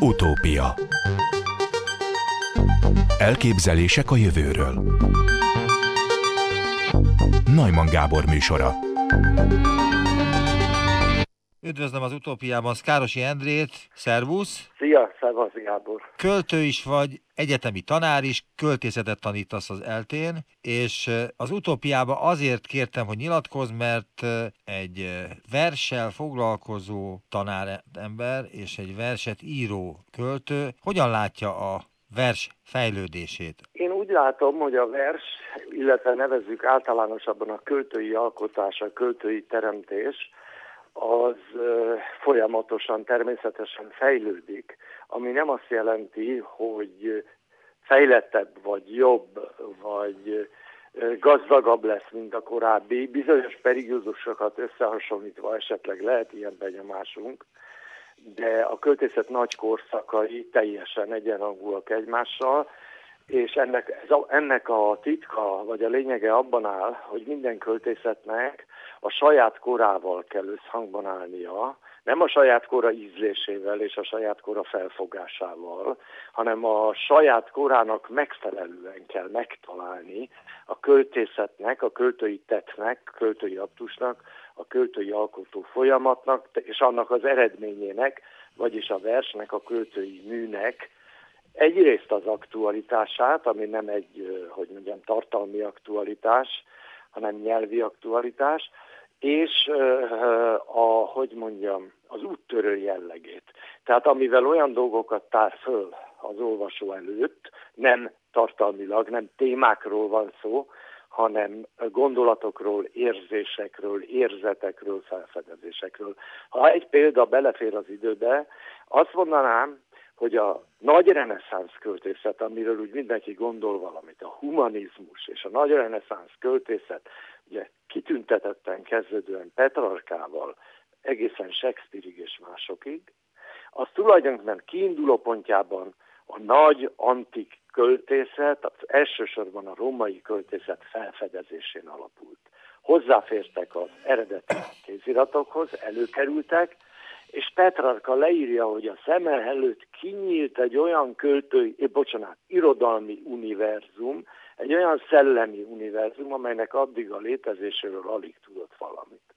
Utópia. Elképzelések a jövőről. Najman Gábor műsora Üdvözlöm az utópiában Szkárosi Endrét, szervusz! Szia, szervusz Gábor! Költő is vagy, egyetemi tanár is, költészetet tanítasz az eltén, és az utópiába azért kértem, hogy nyilatkozz, mert egy verssel foglalkozó tanárember és egy verset író költő hogyan látja a vers fejlődését? Én úgy látom, hogy a vers, illetve nevezzük általánosabban a költői alkotás, a költői teremtés, az folyamatosan, természetesen fejlődik, ami nem azt jelenti, hogy fejlettebb, vagy jobb, vagy gazdagabb lesz, mint a korábbi. Bizonyos periódusokat összehasonlítva esetleg lehet ilyen benyomásunk, de a költészet nagy korszakai teljesen egyenrangúak egymással, és ennek, ez a, ennek a titka, vagy a lényege abban áll, hogy minden költészetnek a saját korával kell összhangban állnia, nem a saját kora ízlésével és a saját kora felfogásával, hanem a saját korának megfelelően kell megtalálni a költészetnek, a költői tettnek, költői aktusnak, a költői alkotó folyamatnak, és annak az eredményének, vagyis a versnek, a költői műnek egyrészt az aktualitását, ami nem egy, hogy mondjam, tartalmi aktualitás, hanem nyelvi aktualitás, és a, hogy mondjam, az úttörő jellegét. Tehát amivel olyan dolgokat tár föl az olvasó előtt, nem tartalmilag, nem témákról van szó, hanem gondolatokról, érzésekről, érzetekről, felfedezésekről. Ha egy példa belefér az időbe, azt mondanám, hogy a nagy reneszánsz költészet, amiről úgy mindenki gondol valamit, a humanizmus és a nagy reneszánsz költészet, ugye kitüntetetten kezdődően Petrarkával, egészen Shakespeareig és másokig, az tulajdonképpen kiinduló pontjában a nagy antik költészet, az elsősorban a római költészet felfedezésén alapult. Hozzáfértek az eredeti kéziratokhoz, előkerültek, és Petrarka leírja, hogy a szeme előtt kinyílt egy olyan költői, eh, bocsánat, irodalmi univerzum, egy olyan szellemi univerzum, amelynek addig a létezéséről alig tudott valamit.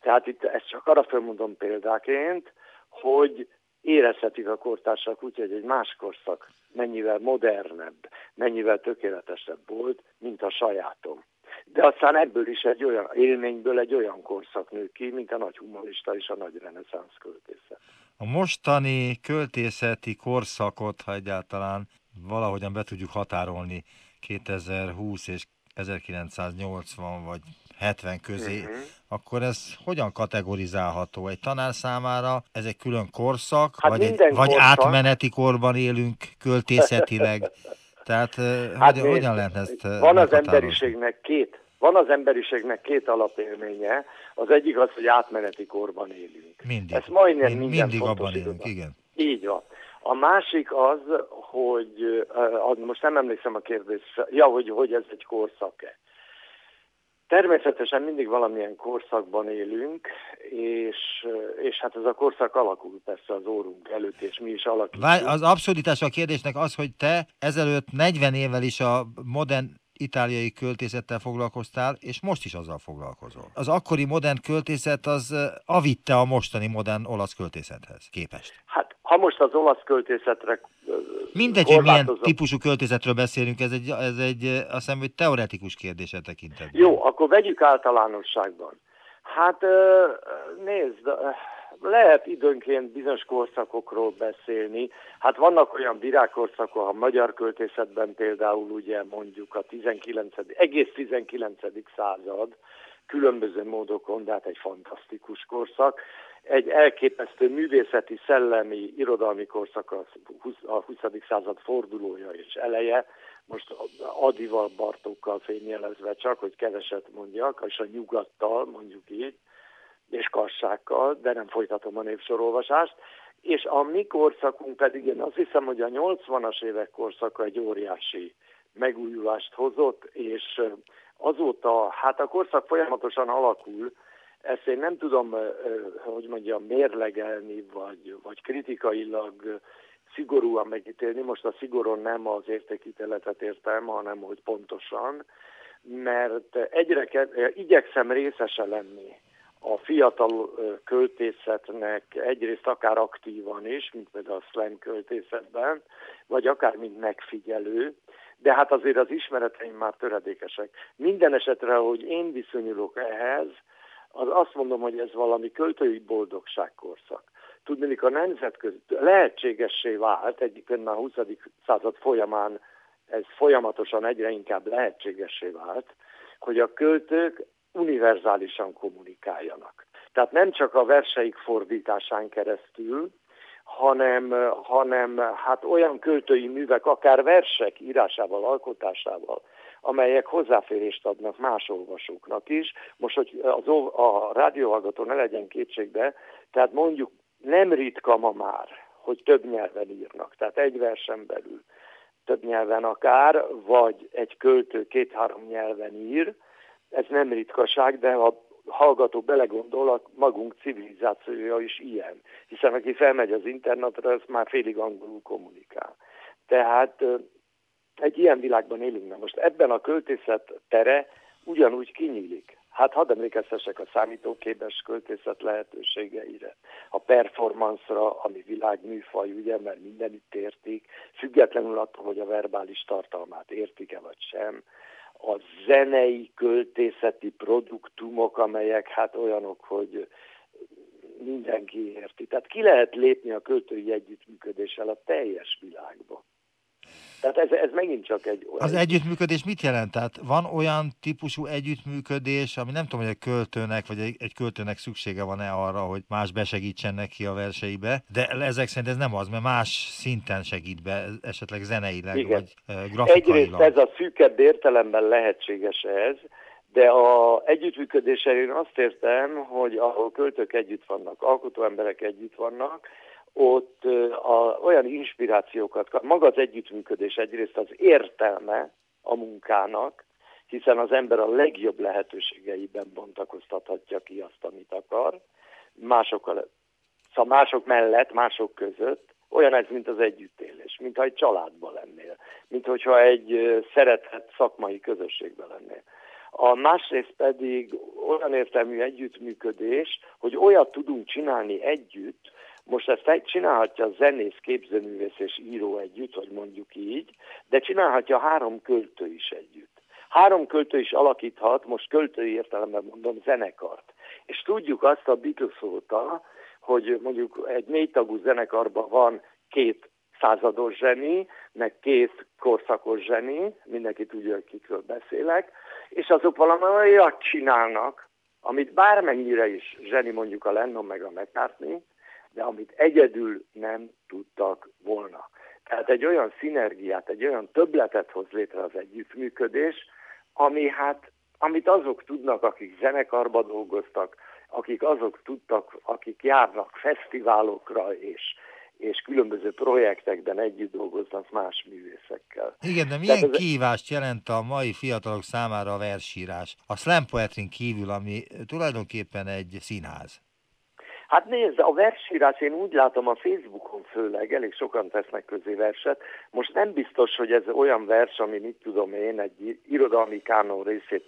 Tehát itt ezt csak arra felmondom példáként, hogy érezhetik a kortársak úgy, hogy egy más korszak mennyivel modernebb, mennyivel tökéletesebb volt, mint a sajátom. De aztán ebből is egy olyan élményből egy olyan korszak nő ki, mint a nagy humorista és a nagy reneszánsz költészet. A mostani költészeti korszakot, ha egyáltalán valahogyan be tudjuk határolni 2020 és 1980 vagy 70 közé, uh-huh. akkor ez hogyan kategorizálható? Egy tanár számára ez egy külön korszak, hát vagy, egy, korszak. vagy átmeneti korban élünk költészetileg? Tehát hát hogyan, hogyan lehet ezt Van az emberiségnek két van az emberiségnek két alapélménye, az egyik az, hogy átmeneti korban élünk. Mindig. Ezt majdnem Mind, minden mindig abban élünk, igen. Így van. A másik az, hogy most nem emlékszem a kérdésre, ja, hogy, hogy ez egy korszak-e. Természetesen mindig valamilyen korszakban élünk, és, és hát ez a korszak alakul persze az órunk előtt, és mi is alakítjuk. Az abszurditás a kérdésnek az, hogy te ezelőtt 40 évvel is a modern itáliai költészettel foglalkoztál, és most is azzal foglalkozol. Az akkori modern költészet az avitte a mostani modern olasz költészethez képest. Hát, ha most az olasz költészetre Mindegy, hogy milyen típusú költészetről beszélünk, ez egy, ez egy azt hiszem, hogy teoretikus kérdése tekintetben. Jó, akkor vegyük általánosságban. Hát nézd, lehet időnként bizonyos korszakokról beszélni. Hát vannak olyan virágkorszakok, a magyar költészetben például ugye mondjuk a 19. egész 19. század, különböző módokon, de hát egy fantasztikus korszak. Egy elképesztő művészeti, szellemi, irodalmi korszak a 20. század fordulója és eleje. Most Adival, Bartókkal fényjelezve csak, hogy keveset mondjak, és a nyugattal mondjuk így és kassákkal, de nem folytatom a népsorolvasást. És a mi korszakunk pedig, én azt hiszem, hogy a 80-as évek korszaka egy óriási megújulást hozott, és azóta, hát a korszak folyamatosan alakul, ezt én nem tudom, hogy mondjam, mérlegelni, vagy, vagy kritikailag szigorúan megítélni. Most a szigoron nem az értékítéletet értem, hanem hogy pontosan, mert egyre ke- igyekszem részese lenni a fiatal költészetnek egyrészt akár aktívan is, mint például a slam költészetben, vagy akár mint megfigyelő, de hát azért az ismereteim már töredékesek. Minden esetre, hogy én viszonyulok ehhez, az azt mondom, hogy ez valami költői boldogságkorszak. Tudni, a nemzetközi lehetségessé vált, egyébként a 20. század folyamán ez folyamatosan egyre inkább lehetségessé vált, hogy a költők univerzálisan kommunikáljanak. Tehát nem csak a verseik fordításán keresztül, hanem, hanem hát olyan költői művek, akár versek írásával, alkotásával, amelyek hozzáférést adnak más olvasóknak is. Most, hogy az, a rádióhallgató ne legyen kétségbe, tehát mondjuk nem ritka ma már, hogy több nyelven írnak, tehát egy versen belül több nyelven akár, vagy egy költő két-három nyelven ír, ez nem ritkaság, de ha hallgató belegondol, a magunk civilizációja is ilyen. Hiszen aki felmegy az internetre, az már félig angolul kommunikál. Tehát egy ilyen világban élünk. Na most ebben a költészet tere ugyanúgy kinyílik. Hát hadd emlékeztessek a számítóképes költészet lehetőségeire, a performance-ra, ami világműfaj, ugye, mert mindenütt értik, függetlenül attól, hogy a verbális tartalmát értik-e vagy sem, a zenei, költészeti produktumok, amelyek hát olyanok, hogy mindenki érti. Tehát ki lehet lépni a költői együttműködéssel a teljes világba. Tehát ez, ez megint csak egy. Az együttműködés mit jelent? Tehát van olyan típusú együttműködés, ami nem tudom, hogy egy költőnek, vagy egy, egy költőnek szüksége van-e arra, hogy más besegítsen neki a verseibe, de ezek szerint ez nem az, mert más szinten segít be, esetleg zeneileg, Igen. vagy grafikailag. Egyrészt ez a szűkebb értelemben lehetséges ez, de a együttműködéssel én azt értem, hogy ahol költők együtt vannak, alkotó emberek együtt vannak, ott a, olyan inspirációkat kap. Maga az együttműködés egyrészt az értelme a munkának, hiszen az ember a legjobb lehetőségeiben bontakoztathatja ki azt, amit akar, másokkal, szóval mások mellett, mások között, olyan ez, mint az együttélés, mintha egy családban lennél, mint hogyha egy szeretett szakmai közösségben lennél. A másrészt pedig olyan értelmű együttműködés, hogy olyat tudunk csinálni együtt, most ezt csinálhatja a zenész, képzőművész és író együtt, hogy mondjuk így, de csinálhatja három költő is együtt. Három költő is alakíthat, most költői értelemben mondom, zenekart. És tudjuk azt a Beatles óta, hogy mondjuk egy négy tagú zenekarban van két százados zseni, meg két korszakos zseni, mindenki tudja, hogy kikről beszélek, és azok valami olyat csinálnak, amit bármennyire is zseni mondjuk a Lennon meg a McCartney, de amit egyedül nem tudtak volna. Tehát egy olyan szinergiát, egy olyan többletet hoz létre az együttműködés, ami hát, amit azok tudnak, akik zenekarba dolgoztak, akik azok tudtak, akik járnak fesztiválokra és, és különböző projektekben együtt dolgoznak más művészekkel. Igen, de milyen ez... kihívást jelent a mai fiatalok számára a versírás? A slam poetry kívül, ami tulajdonképpen egy színház. Hát nézd, a versírás én úgy látom a Facebookon főleg, elég sokan tesznek közé verset. Most nem biztos, hogy ez olyan vers, ami mit tudom én, egy irodalmi kánon részét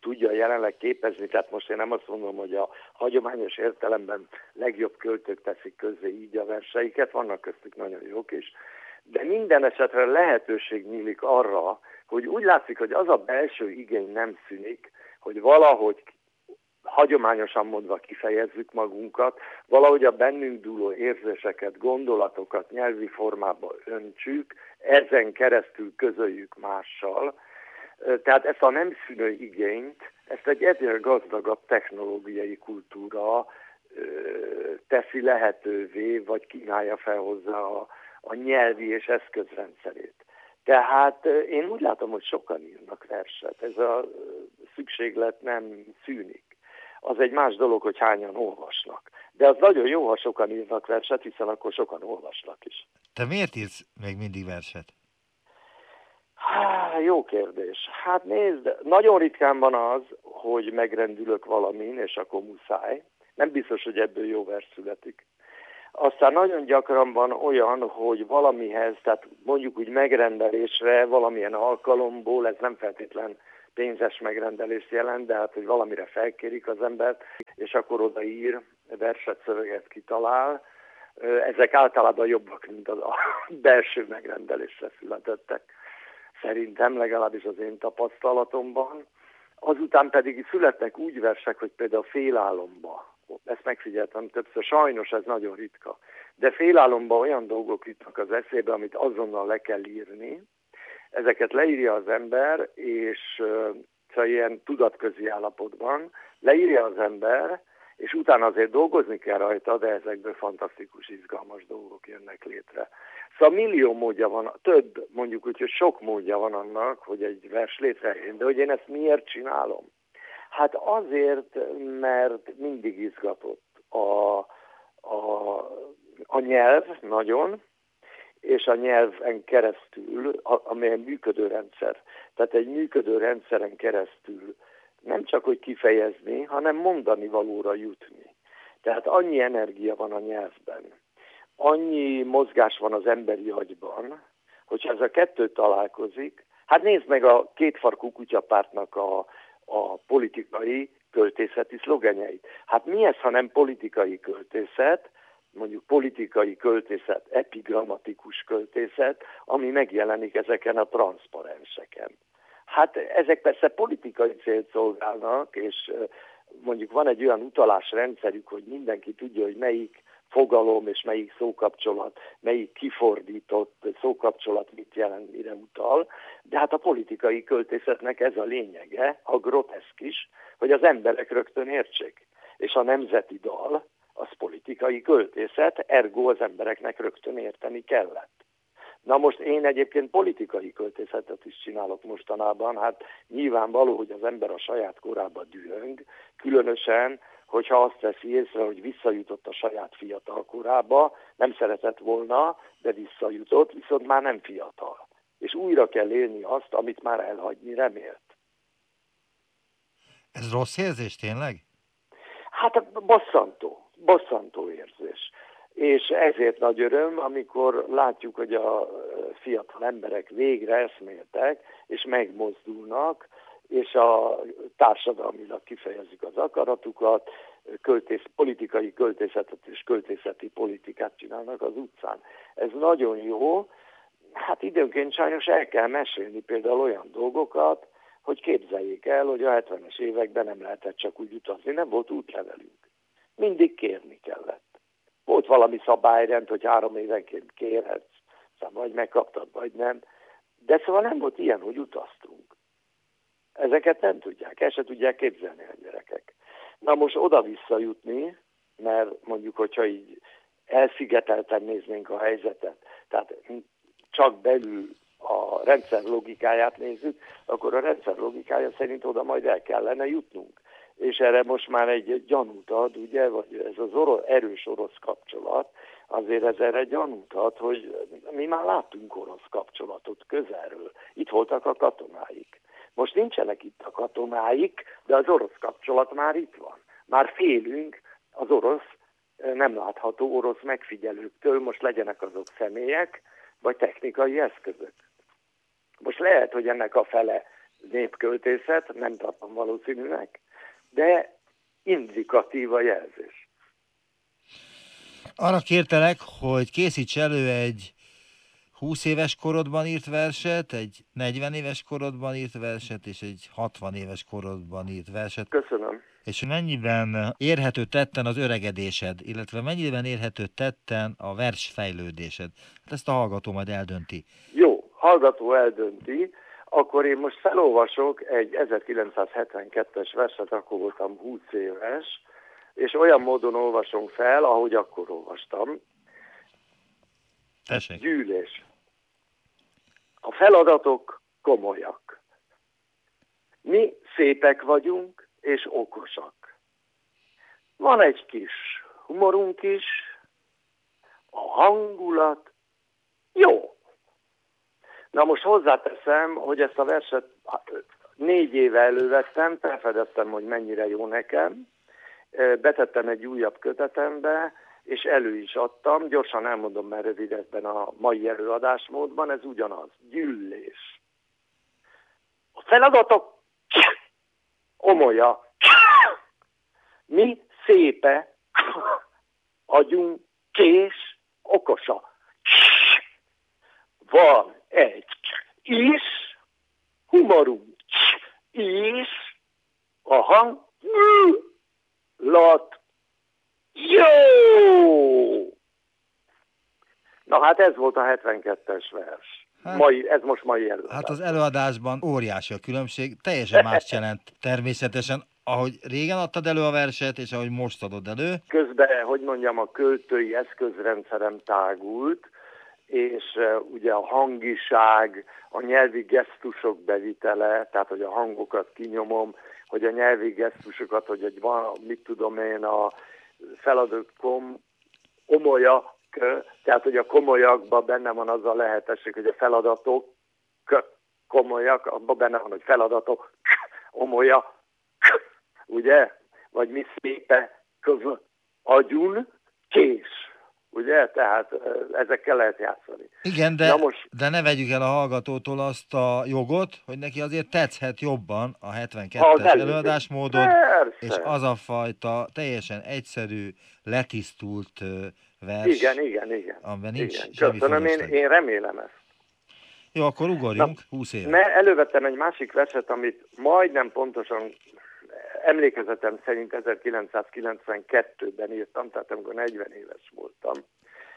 tudja jelenleg képezni, tehát most én nem azt mondom, hogy a hagyományos értelemben legjobb költők teszik közé így a verseiket, vannak köztük nagyon jók is, de minden esetre lehetőség nyílik arra, hogy úgy látszik, hogy az a belső igény nem szűnik, hogy valahogy hagyományosan mondva kifejezzük magunkat, valahogy a bennünk dúló érzéseket, gondolatokat nyelvi formába öntsük, ezen keresztül közöljük mással. Tehát ezt a nem szűnő igényt, ezt egy egyre gazdagabb technológiai kultúra teszi lehetővé, vagy kínálja fel hozzá a, a nyelvi és eszközrendszerét. Tehát én úgy látom, hogy sokan írnak verset. Ez a szükséglet nem szűnik az egy más dolog, hogy hányan olvasnak. De az nagyon jó, ha sokan írnak verset, hiszen akkor sokan olvasnak is. Te miért írsz még mindig verset? Há, jó kérdés. Hát nézd, nagyon ritkán van az, hogy megrendülök valamin, és akkor muszáj. Nem biztos, hogy ebből jó vers születik. Aztán nagyon gyakran van olyan, hogy valamihez, tehát mondjuk úgy megrendelésre, valamilyen alkalomból, ez nem feltétlen pénzes megrendelést jelent, de hát, hogy valamire felkérik az embert, és akkor odaír, verset, szöveget kitalál. Ezek általában jobbak, mint az a belső megrendelésre születettek. Szerintem, legalábbis az én tapasztalatomban. Azután pedig születnek úgy versek, hogy például félálomba ezt megfigyeltem többször, sajnos ez nagyon ritka. De félálomban olyan dolgok jutnak az eszébe, amit azonnal le kell írni. Ezeket leírja az ember, és szóval ilyen tudatközi állapotban leírja az ember, és utána azért dolgozni kell rajta, de ezekből fantasztikus, izgalmas dolgok jönnek létre. Szóval millió módja van, több, mondjuk úgy, hogy sok módja van annak, hogy egy vers létrejön, de hogy én ezt miért csinálom? Hát azért, mert mindig izgatott a, a, a nyelv nagyon, és a nyelven keresztül, amely működő rendszer. Tehát egy működő rendszeren keresztül nem csak, hogy kifejezni, hanem mondani valóra jutni. Tehát annyi energia van a nyelvben, annyi mozgás van az emberi agyban, hogyha ez a kettő találkozik, hát nézd meg a kétfarkú kutyapártnak a a politikai költészeti szlogenjeit. Hát mi ez, ha nem politikai költészet, mondjuk politikai költészet, epigrammatikus költészet, ami megjelenik ezeken a transzparenseken. Hát ezek persze politikai célt szolgálnak, és mondjuk van egy olyan utalásrendszerük, hogy mindenki tudja, hogy melyik fogalom és melyik szókapcsolat, melyik kifordított szókapcsolat mit jelent, mire utal. De hát a politikai költészetnek ez a lényege, a groteszk is, hogy az emberek rögtön értsék. És a nemzeti dal, az politikai költészet, ergo az embereknek rögtön érteni kellett. Na most én egyébként politikai költészetet is csinálok mostanában, hát nyilvánvaló, hogy az ember a saját korába dühöng, különösen hogyha azt veszi észre, hogy visszajutott a saját fiatal korába, nem szeretett volna, de visszajutott, viszont már nem fiatal. És újra kell élni azt, amit már elhagyni remélt. Ez rossz érzés tényleg? Hát bosszantó, bosszantó érzés. És ezért nagy öröm, amikor látjuk, hogy a fiatal emberek végre eszméltek, és megmozdulnak, és a társadalmilag kifejezik az akaratukat, költész, politikai költészetet és költészeti politikát csinálnak az utcán. Ez nagyon jó, hát időnként sajnos el kell mesélni például olyan dolgokat, hogy képzeljék el, hogy a 70-es években nem lehetett csak úgy utazni, nem volt útlevelünk. Mindig kérni kellett. Volt valami szabályrend, hogy három évenként kérhetsz, szóval vagy megkaptad, vagy nem. De szóval nem volt ilyen, hogy utaztunk. Ezeket nem tudják, el se tudják képzelni a gyerekek. Na most oda-vissza jutni, mert mondjuk, hogyha így elszigetelten néznénk a helyzetet, tehát csak belül a rendszer logikáját nézzük, akkor a rendszer logikája szerint oda majd el kellene jutnunk. És erre most már egy gyanút ad, ugye, vagy ez az orosz, erős orosz kapcsolat, azért ez erre gyanút ad, hogy mi már láttunk orosz kapcsolatot közelről. Itt voltak a katonáik. Most nincsenek itt a katonáik, de az orosz kapcsolat már itt van. Már félünk az orosz, nem látható orosz megfigyelőktől, most legyenek azok személyek, vagy technikai eszközök. Most lehet, hogy ennek a fele népköltészet, nem tartom valószínűnek, de indikatív a jelzés. Arra kértelek, hogy készíts elő egy 20 éves korodban írt verset, egy 40 éves korodban írt verset, és egy 60 éves korodban írt verset. Köszönöm. És mennyiben érhető tetten az öregedésed, illetve mennyiben érhető tetten a vers fejlődésed? Hát ezt a hallgató majd eldönti. Jó, hallgató eldönti. Akkor én most felolvasok egy 1972-es verset, akkor voltam 20 éves, és olyan módon olvasom fel, ahogy akkor olvastam. Tessék. Gyűlés. A feladatok komolyak. Mi szépek vagyunk és okosak. Van egy kis humorunk is, a hangulat jó. Na most hozzáteszem, hogy ezt a verset négy éve elővettem, felfedeztem, hogy mennyire jó nekem, betettem egy újabb kötetembe, és elő is adtam, gyorsan elmondom, mert rövid ebben a mai előadásmódban, ez ugyanaz, gyűlés. A feladatok omolya, mi szépe agyunk kés okosa. Van egy is, humorunk is, a hang lat jó! Na hát ez volt a 72-es vers. Hát, mai, ez most mai előadás. Hát az előadásban óriási a különbség, teljesen más jelent természetesen, ahogy régen adtad elő a verset, és ahogy most adod elő. Közben, hogy mondjam, a költői eszközrendszerem tágult, és uh, ugye a hangiság, a nyelvi gesztusok bevitele, tehát hogy a hangokat kinyomom, hogy a nyelvi gesztusokat, hogy egy van, mit tudom én, a kom, omolyak, tehát hogy a komolyakban benne van az a lehetőség, hogy a feladatok komolyak, abban benne van, hogy feladatok omolya, ugye? Vagy mi szépe köv agyun kés. Ugye? Tehát ezekkel lehet játszani. Igen, de, most, de ne vegyük el a hallgatótól azt a jogot, hogy neki azért tetszhet jobban a 72-es előadásmódod, Persze. és az a fajta teljesen egyszerű, letisztult vers. Igen, igen, igen. Amiben nincs igen. semmi Köszönöm, én, én remélem ezt. Jó, akkor ugorjunk, Na, 20 éve. Ne, elővettem egy másik verset, amit majdnem pontosan emlékezetem szerint 1992-ben írtam, tehát amikor 40 éves voltam.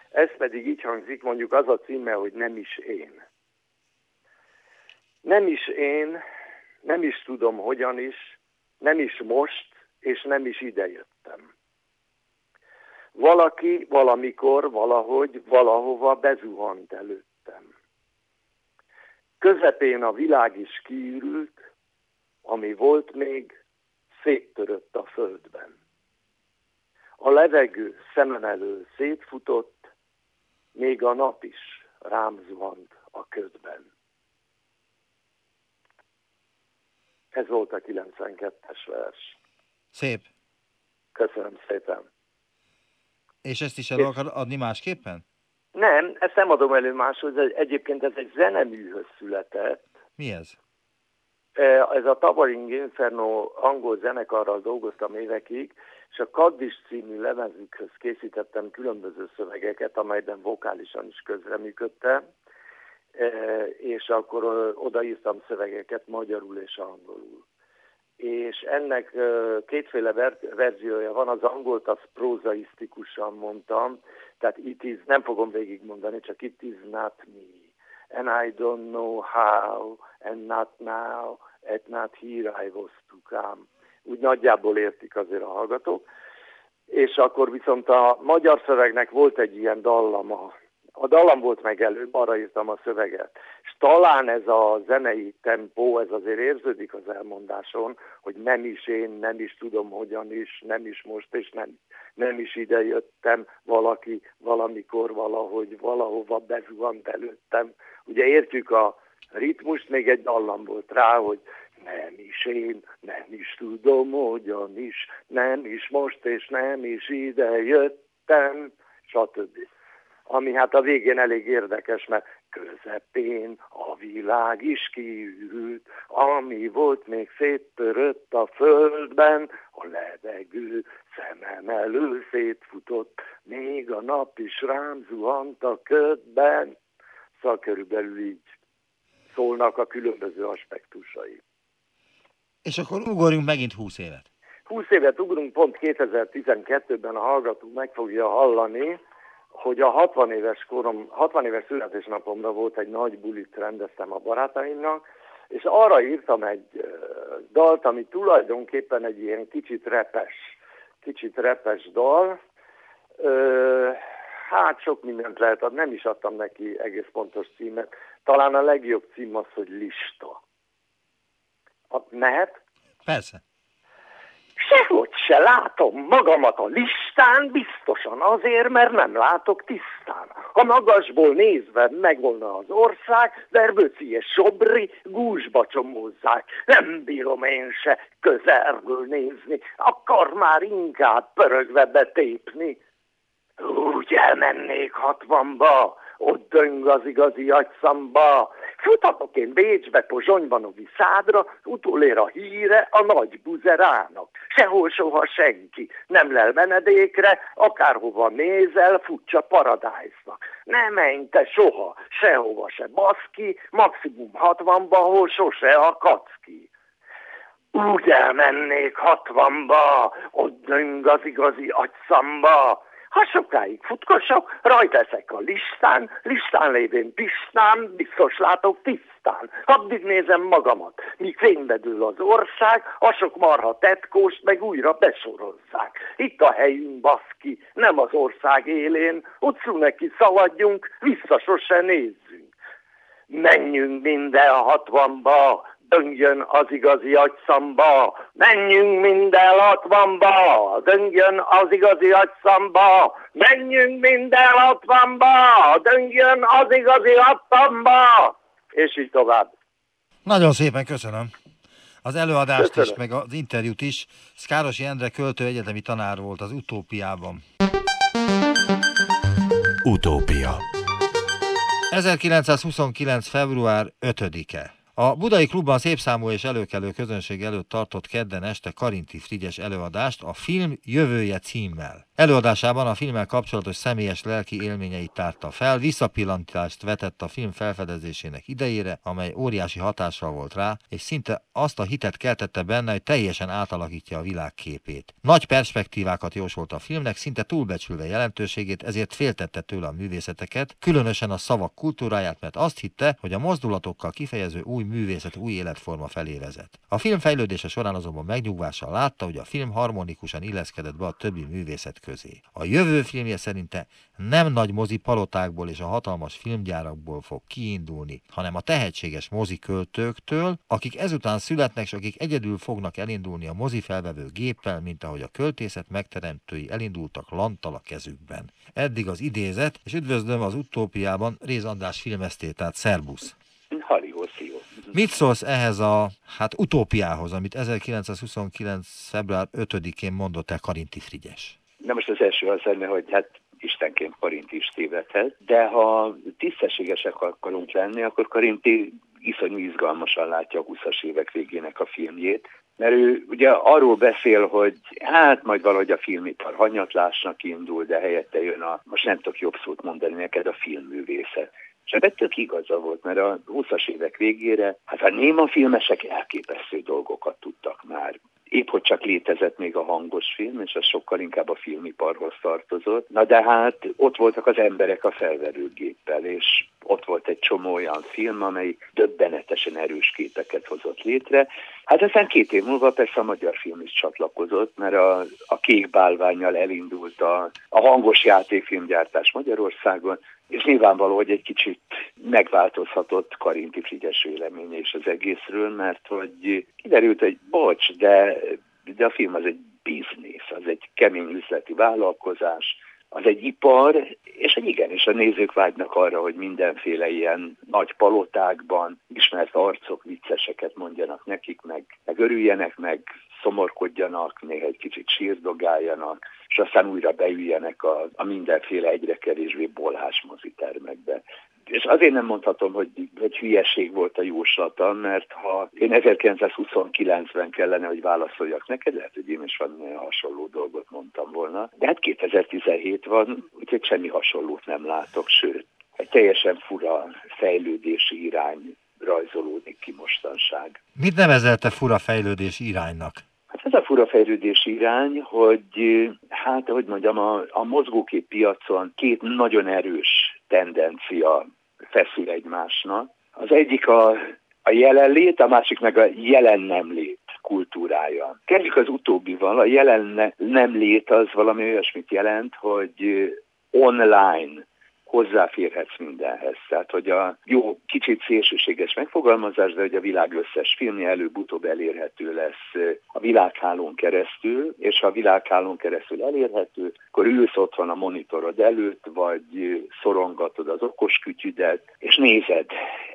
Ez pedig így hangzik, mondjuk az a címe, hogy nem is én. Nem is én, nem is tudom hogyan is, nem is most, és nem is idejöttem. Valaki valamikor, valahogy, valahova bezuhant előttem. Közepén a világ is kiürült, ami volt még, széttörött a földben. A levegő szemem elől szétfutott, még a nap is rám zuhant a ködben. Ez volt a 92-es vers. Szép. Köszönöm szépen. És ezt is el akar adni másképpen? Nem, ezt nem adom elő máshoz. Egyébként ez egy zeneműhöz született. Mi ez? Ez a Towering Inferno angol zenekarral dolgoztam évekig, és a Kaddis című lemezükhöz készítettem különböző szövegeket, amelyben vokálisan is közreműködtem, és akkor odaírtam szövegeket magyarul és angolul. És ennek kétféle ver- verziója van, az angolt az prózaisztikusan mondtam, tehát it is, nem fogom végigmondani, csak it is not me. And I don't know how, and not now, was to come. Úgy nagyjából értik azért a hallgatók. És akkor viszont a magyar szövegnek volt egy ilyen dallama. A dallam volt meg előbb, arra írtam a szöveget. És talán ez a zenei tempó, ez azért érződik az elmondáson, hogy nem is én, nem is tudom hogyan is, nem is most, és nem, nem is ide jöttem, valaki valamikor, valahogy, valahova bezuhant előttem, Ugye értjük a ritmust, még egy dallam volt rá, hogy nem is én, nem is tudom, hogyan is, nem is most, és nem is ide jöttem, stb. Ami hát a végén elég érdekes, mert közepén a világ is kiürült, ami volt még széttörött a földben, a levegő szemem elől szétfutott, még a nap is rám zuhant a ködben. Szóval körülbelül így szólnak a különböző aspektusai. És akkor ugorjunk megint 20 évet. 20 évet ugrunk, pont 2012-ben a hallgató meg fogja hallani, hogy a 60 éves korom, 60 éves születésnapomra volt egy nagy bulit rendeztem a barátaimnak, és arra írtam egy dalt, ami tulajdonképpen egy ilyen kicsit repes, kicsit repes dal, hát sok mindent lehet nem is adtam neki egész pontos címet. Talán a legjobb cím az, hogy lista. A, mehet? Persze. Sehogy se látom magamat a listán, biztosan azért, mert nem látok tisztán. Ha magasból nézve megvolna az ország, Verbőci és Sobri gúzsba csomózzák. Nem bírom én se közelből nézni, akar már inkább pörögve betépni. Úgy elmennék hatvanba, ott döng az igazi agyszamba. Futatok én Bécsbe, Pozsonyban a viszádra, utolér a híre a nagy buzerának. Sehol soha senki, nem lel menedékre, akárhova nézel, futsa paradájznak. Ne menj te soha, sehova se baszki, maximum hatvanba, hol sose a kacki. Úgy elmennék hatvanba, ott döng az igazi agyszamba, ha sokáig futkosok, rajta eszek a listán, listán lévén pistán, biztos látok tisztán. Addig nézem magamat, míg fénybedül az ország, a sok marha tetkóst meg újra besorozzák. Itt a helyünk, baszki, nem az ország élén, utcú neki szaladjunk, vissza sose nézzünk. Menjünk minden hatvanba, döngjön az igazi agyszamba, menjünk minden hatvanba, döngjön az igazi agyszamba, menjünk minden hatvanba, döngjön az igazi agyszamba, és így tovább. Nagyon szépen köszönöm. Az előadást köszönöm. is, meg az interjút is. Szkárosi Endre költő egyetemi tanár volt az Utópiában. Utópia 1929. február 5-e a Budai Klubban szépszámú és előkelő közönség előtt tartott kedden este Karinti Frigyes előadást a film Jövője címmel. Előadásában a filmmel kapcsolatos személyes lelki élményeit tárta fel, visszapillantást vetett a film felfedezésének idejére, amely óriási hatással volt rá, és szinte azt a hitet keltette benne, hogy teljesen átalakítja a világ képét. Nagy perspektívákat jósolt a filmnek, szinte túlbecsülve jelentőségét, ezért féltette tőle a művészeteket, különösen a szavak kultúráját, mert azt hitte, hogy a mozdulatokkal kifejező új művészet új életforma felé vezet. A film fejlődése során azonban megnyugvással látta, hogy a film harmonikusan illeszkedett be a többi művészet közé. A jövő filmje szerinte nem nagy mozi palotákból és a hatalmas filmgyárakból fog kiindulni, hanem a tehetséges moziköltőktől, akik ezután születnek, és akik egyedül fognak elindulni a mozi felvevő géppel, mint ahogy a költészet megteremtői elindultak lantal a kezükben. Eddig az idézet, és üdvözlöm az utópiában Réz András filmesztétát, szerbusz! Mit szólsz ehhez a hát utópiához, amit 1929. február 5-én mondott el Karinti Frigyes? Na most az első az lenne, hogy hát Istenként Karinti is tévedhet, de ha tisztességesek akarunk lenni, akkor Karinti iszonyú izgalmasan látja a 20-as évek végének a filmjét, mert ő ugye arról beszél, hogy hát majd valahogy a filmipar hanyatlásnak indul, de helyette jön a, most nem tudok jobb szót mondani neked, a filmművészet. És ebben tök igaza volt, mert a 20-as évek végére, hát a néma filmesek elképesztő dolgokat tudtak már. Épp hogy csak létezett még a hangos film, és az sokkal inkább a filmiparhoz tartozott. Na de hát ott voltak az emberek a felverőgéppel, és ott volt egy csomó olyan film, amely döbbenetesen erős képeket hozott létre. Hát aztán két év múlva persze a magyar film is csatlakozott, mert a, a kék bálványjal elindult a, a hangos játékfilmgyártás Magyarországon, és nyilvánvaló, hogy egy kicsit megváltozhatott Karinti Frigyes véleménye is az egészről, mert hogy kiderült, hogy bocs, de, de a film az egy biznisz, az egy kemény üzleti vállalkozás, az egy ipar, és egy igenis a nézők vágynak arra, hogy mindenféle ilyen nagy palotákban ismert arcok vicceseket mondjanak nekik, meg, meg örüljenek, meg szomorkodjanak, néha egy kicsit sírdogáljanak, és aztán újra beüljenek a, a mindenféle egyre kevésbé bolhás mozitermekbe. És azért nem mondhatom, hogy, hogy hülyeség volt a jóslata, mert ha én 1929-ben kellene, hogy válaszoljak neked, lehet, hogy én is valami hasonló dolgot mondtam volna. De hát 2017 van, úgyhogy semmi hasonlót nem látok, sőt, egy teljesen fura fejlődési irány rajzolódik ki mostanság. Mit nevezelte fura fejlődési iránynak? Hát ez a fura fejlődési irány, hogy hát, hogy mondjam, a, a mozgókép piacon két nagyon erős tendencia feszül egymásnak. Az egyik a, a jelenlét, a másik meg a jelen nem lét kultúrája. Kezdjük az utóbbival. A jelen nem lét az valami olyasmit jelent, hogy online hozzáférhetsz mindenhez. Tehát, hogy a jó, kicsit szélsőséges megfogalmazás, de hogy a világ összes filmje előbb-utóbb elérhető lesz a világhálón keresztül, és ha a világhálón keresztül elérhető, akkor ülsz otthon a monitorod előtt, vagy szorongatod az okos kütyüdet, és nézed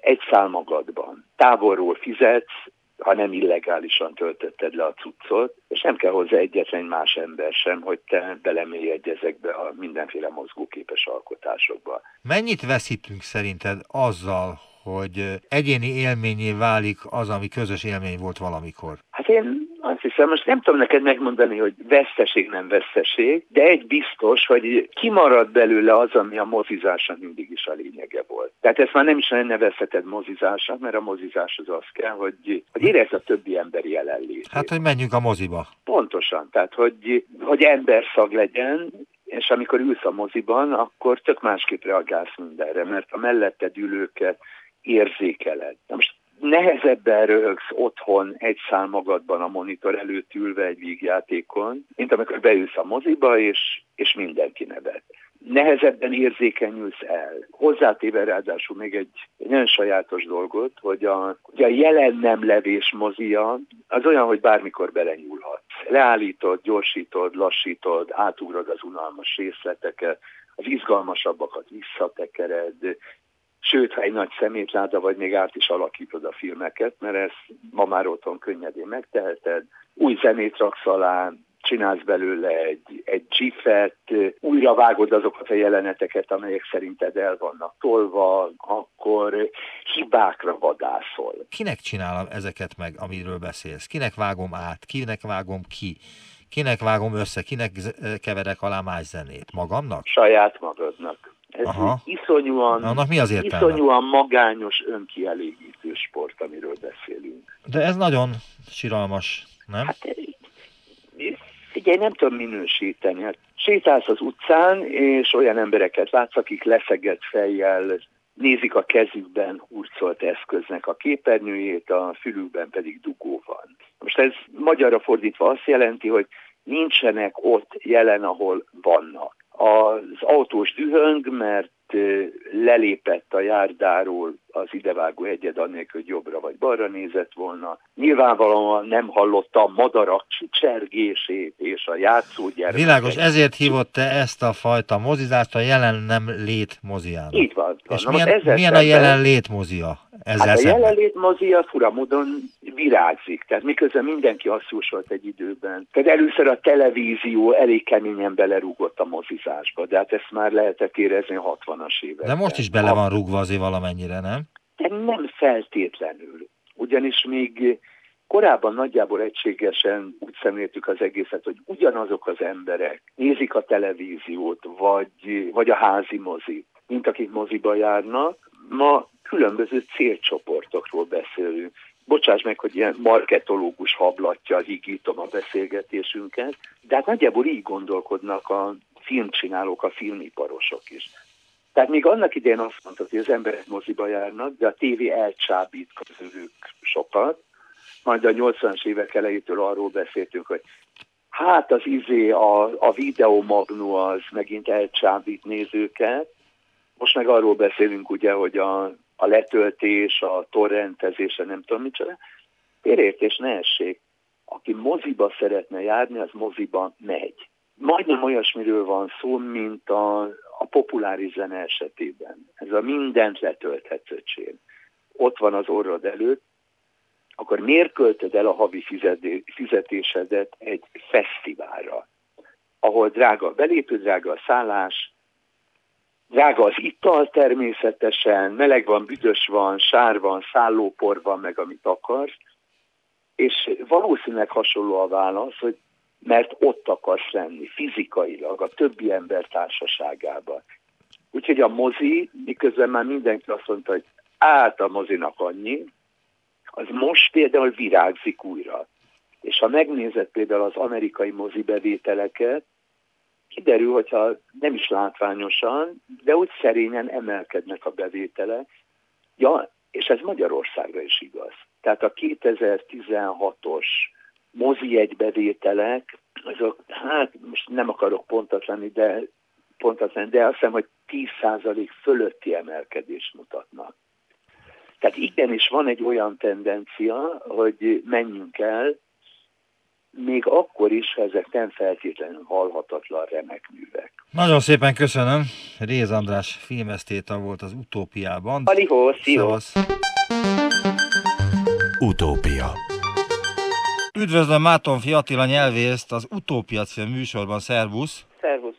egy szál magadban. Távolról fizetsz, ha nem illegálisan töltötted le a cuccot, és nem kell hozzá egyetlen más ember sem, hogy te belemélyedj ezekbe a mindenféle mozgóképes alkotásokba. Mennyit veszítünk szerinted azzal, hogy egyéni élményé válik az, ami közös élmény volt valamikor? Hát én azt hiszem, most nem tudom neked megmondani, hogy veszteség nem veszteség, de egy biztos, hogy kimarad belőle az, ami a mozizásnak mindig is a lényege volt. Tehát ezt már nem is nevezheted mozizásnak, mert a mozizás az az kell, hogy, hogy érezd a többi ember jelenlétét. Hát, hogy menjünk a moziba. Pontosan, tehát hogy, hogy emberszag legyen, és amikor ülsz a moziban, akkor tök másképp reagálsz mindenre, mert a melletted ülőket érzékeled. Na most nehezebben röhögsz otthon egy szám magadban a monitor előtt ülve egy vígjátékon, mint amikor beülsz a moziba, és, és mindenki nevet. Nehezebben érzékenyülsz el. Hozzátéve ráadásul még egy, egy nagyon sajátos dolgot, hogy a, hogy a jelen nem levés mozia az olyan, hogy bármikor belenyúlhatsz. Leállítod, gyorsítod, lassítod, átugrod az unalmas részleteket, az izgalmasabbakat visszatekered, Sőt, ha egy nagy szemétláda vagy, még át is alakítod a filmeket, mert ezt ma már otthon könnyedén megteheted. Új zenét raksz alá, csinálsz belőle egy, egy csifet, újra vágod azokat a jeleneteket, amelyek szerinted el vannak tolva, akkor hibákra vadászol. Kinek csinálom ezeket meg, amiről beszélsz? Kinek vágom át? Kinek vágom ki? Kinek vágom össze? Kinek keverek alá más zenét? Magamnak? Saját magadnak. Ez Aha. iszonyúan, Annak mi az értelme? iszonyúan magányos, önkielégítő sport, amiről beszélünk. De ez nagyon siralmas, nem? Hát, figyelj, nem tudom minősíteni. Hát sétálsz az utcán, és olyan embereket látsz, akik leszegett fejjel nézik a kezükben hurcolt eszköznek a képernyőjét, a fülükben pedig dugó van. Most ez magyarra fordítva azt jelenti, hogy nincsenek ott jelen, ahol vannak. Az autós dühöng, mert lelépett a járdáról az idevágó egyed annélkül, hogy jobbra vagy balra nézett volna. Nyilvánvalóan nem hallotta a madarak csicsergését és a játszógyermek. Világos, ezért hívott te ezt a fajta mozizást a jelen nem lét moziának. Így van. És Na, milyen, milyen a jelen lét mozia? Ezzel hát a jelenlét mozia furamodon virágzik. Tehát miközben mindenki azt jósolt egy időben. Tehát először a televízió elég keményen belerúgott a mozizásba, de hát ezt már lehetett érezni a 60-as években. De most is bele van rúgva azért valamennyire, nem? Nem feltétlenül. Ugyanis még korábban nagyjából egységesen úgy szemléltük az egészet, hogy ugyanazok az emberek nézik a televíziót, vagy, vagy a házi mozit, mint akik moziba járnak. Ma különböző célcsoportokról beszélünk. Bocsáss meg, hogy ilyen marketológus hablatja higítom a beszélgetésünket, de hát nagyjából így gondolkodnak a filmcsinálók, a filmiparosok is. Tehát még annak idején azt mondta, hogy az emberek moziba járnak, de a tévé elcsábít közülük sokat. Majd a 80-as évek elejétől arról beszéltünk, hogy hát az izé, a, a videomagnó az megint elcsábít nézőket. Most meg arról beszélünk ugye, hogy a, a letöltés, a torrentezése, nem tudom micsoda. Félreértés ne essék. Aki moziba szeretne járni, az moziba megy. Majdnem olyasmiről van szó, mint a, a populáris zene esetében. Ez a mindent letölthetsz öcsém. Ott van az orrod előtt, akkor miért költöd el a havi fizetésedet egy fesztiválra, ahol drága a belépő, drága a szállás, drága az ital természetesen, meleg van, büdös van, sár van, szállópor van, meg amit akarsz, és valószínűleg hasonló a válasz, hogy mert ott akarsz lenni fizikailag a többi ember társaságában. Úgyhogy a mozi, miközben már mindenki azt mondta, hogy át a mozinak annyi, az most például virágzik újra. És ha megnézed például az amerikai mozi bevételeket, kiderül, hogyha nem is látványosan, de úgy szerényen emelkednek a bevételek. Ja, és ez Magyarországra is igaz. Tehát a 2016-os mozi egybevételek, azok, hát most nem akarok pontatlanni, de pontatlan, de azt hiszem, hogy 10% fölötti emelkedést mutatnak. Tehát igenis van egy olyan tendencia, hogy menjünk el, még akkor is, ha ezek nem feltétlenül hallhatatlan remek művek. Nagyon szépen köszönöm. Réz András filmesztéta volt az Utópiában. Alihó, szia! Utópia. Üdvözlöm Máton Fiatila nyelvészt az Utópia című műsorban. Szervusz! Szervusz!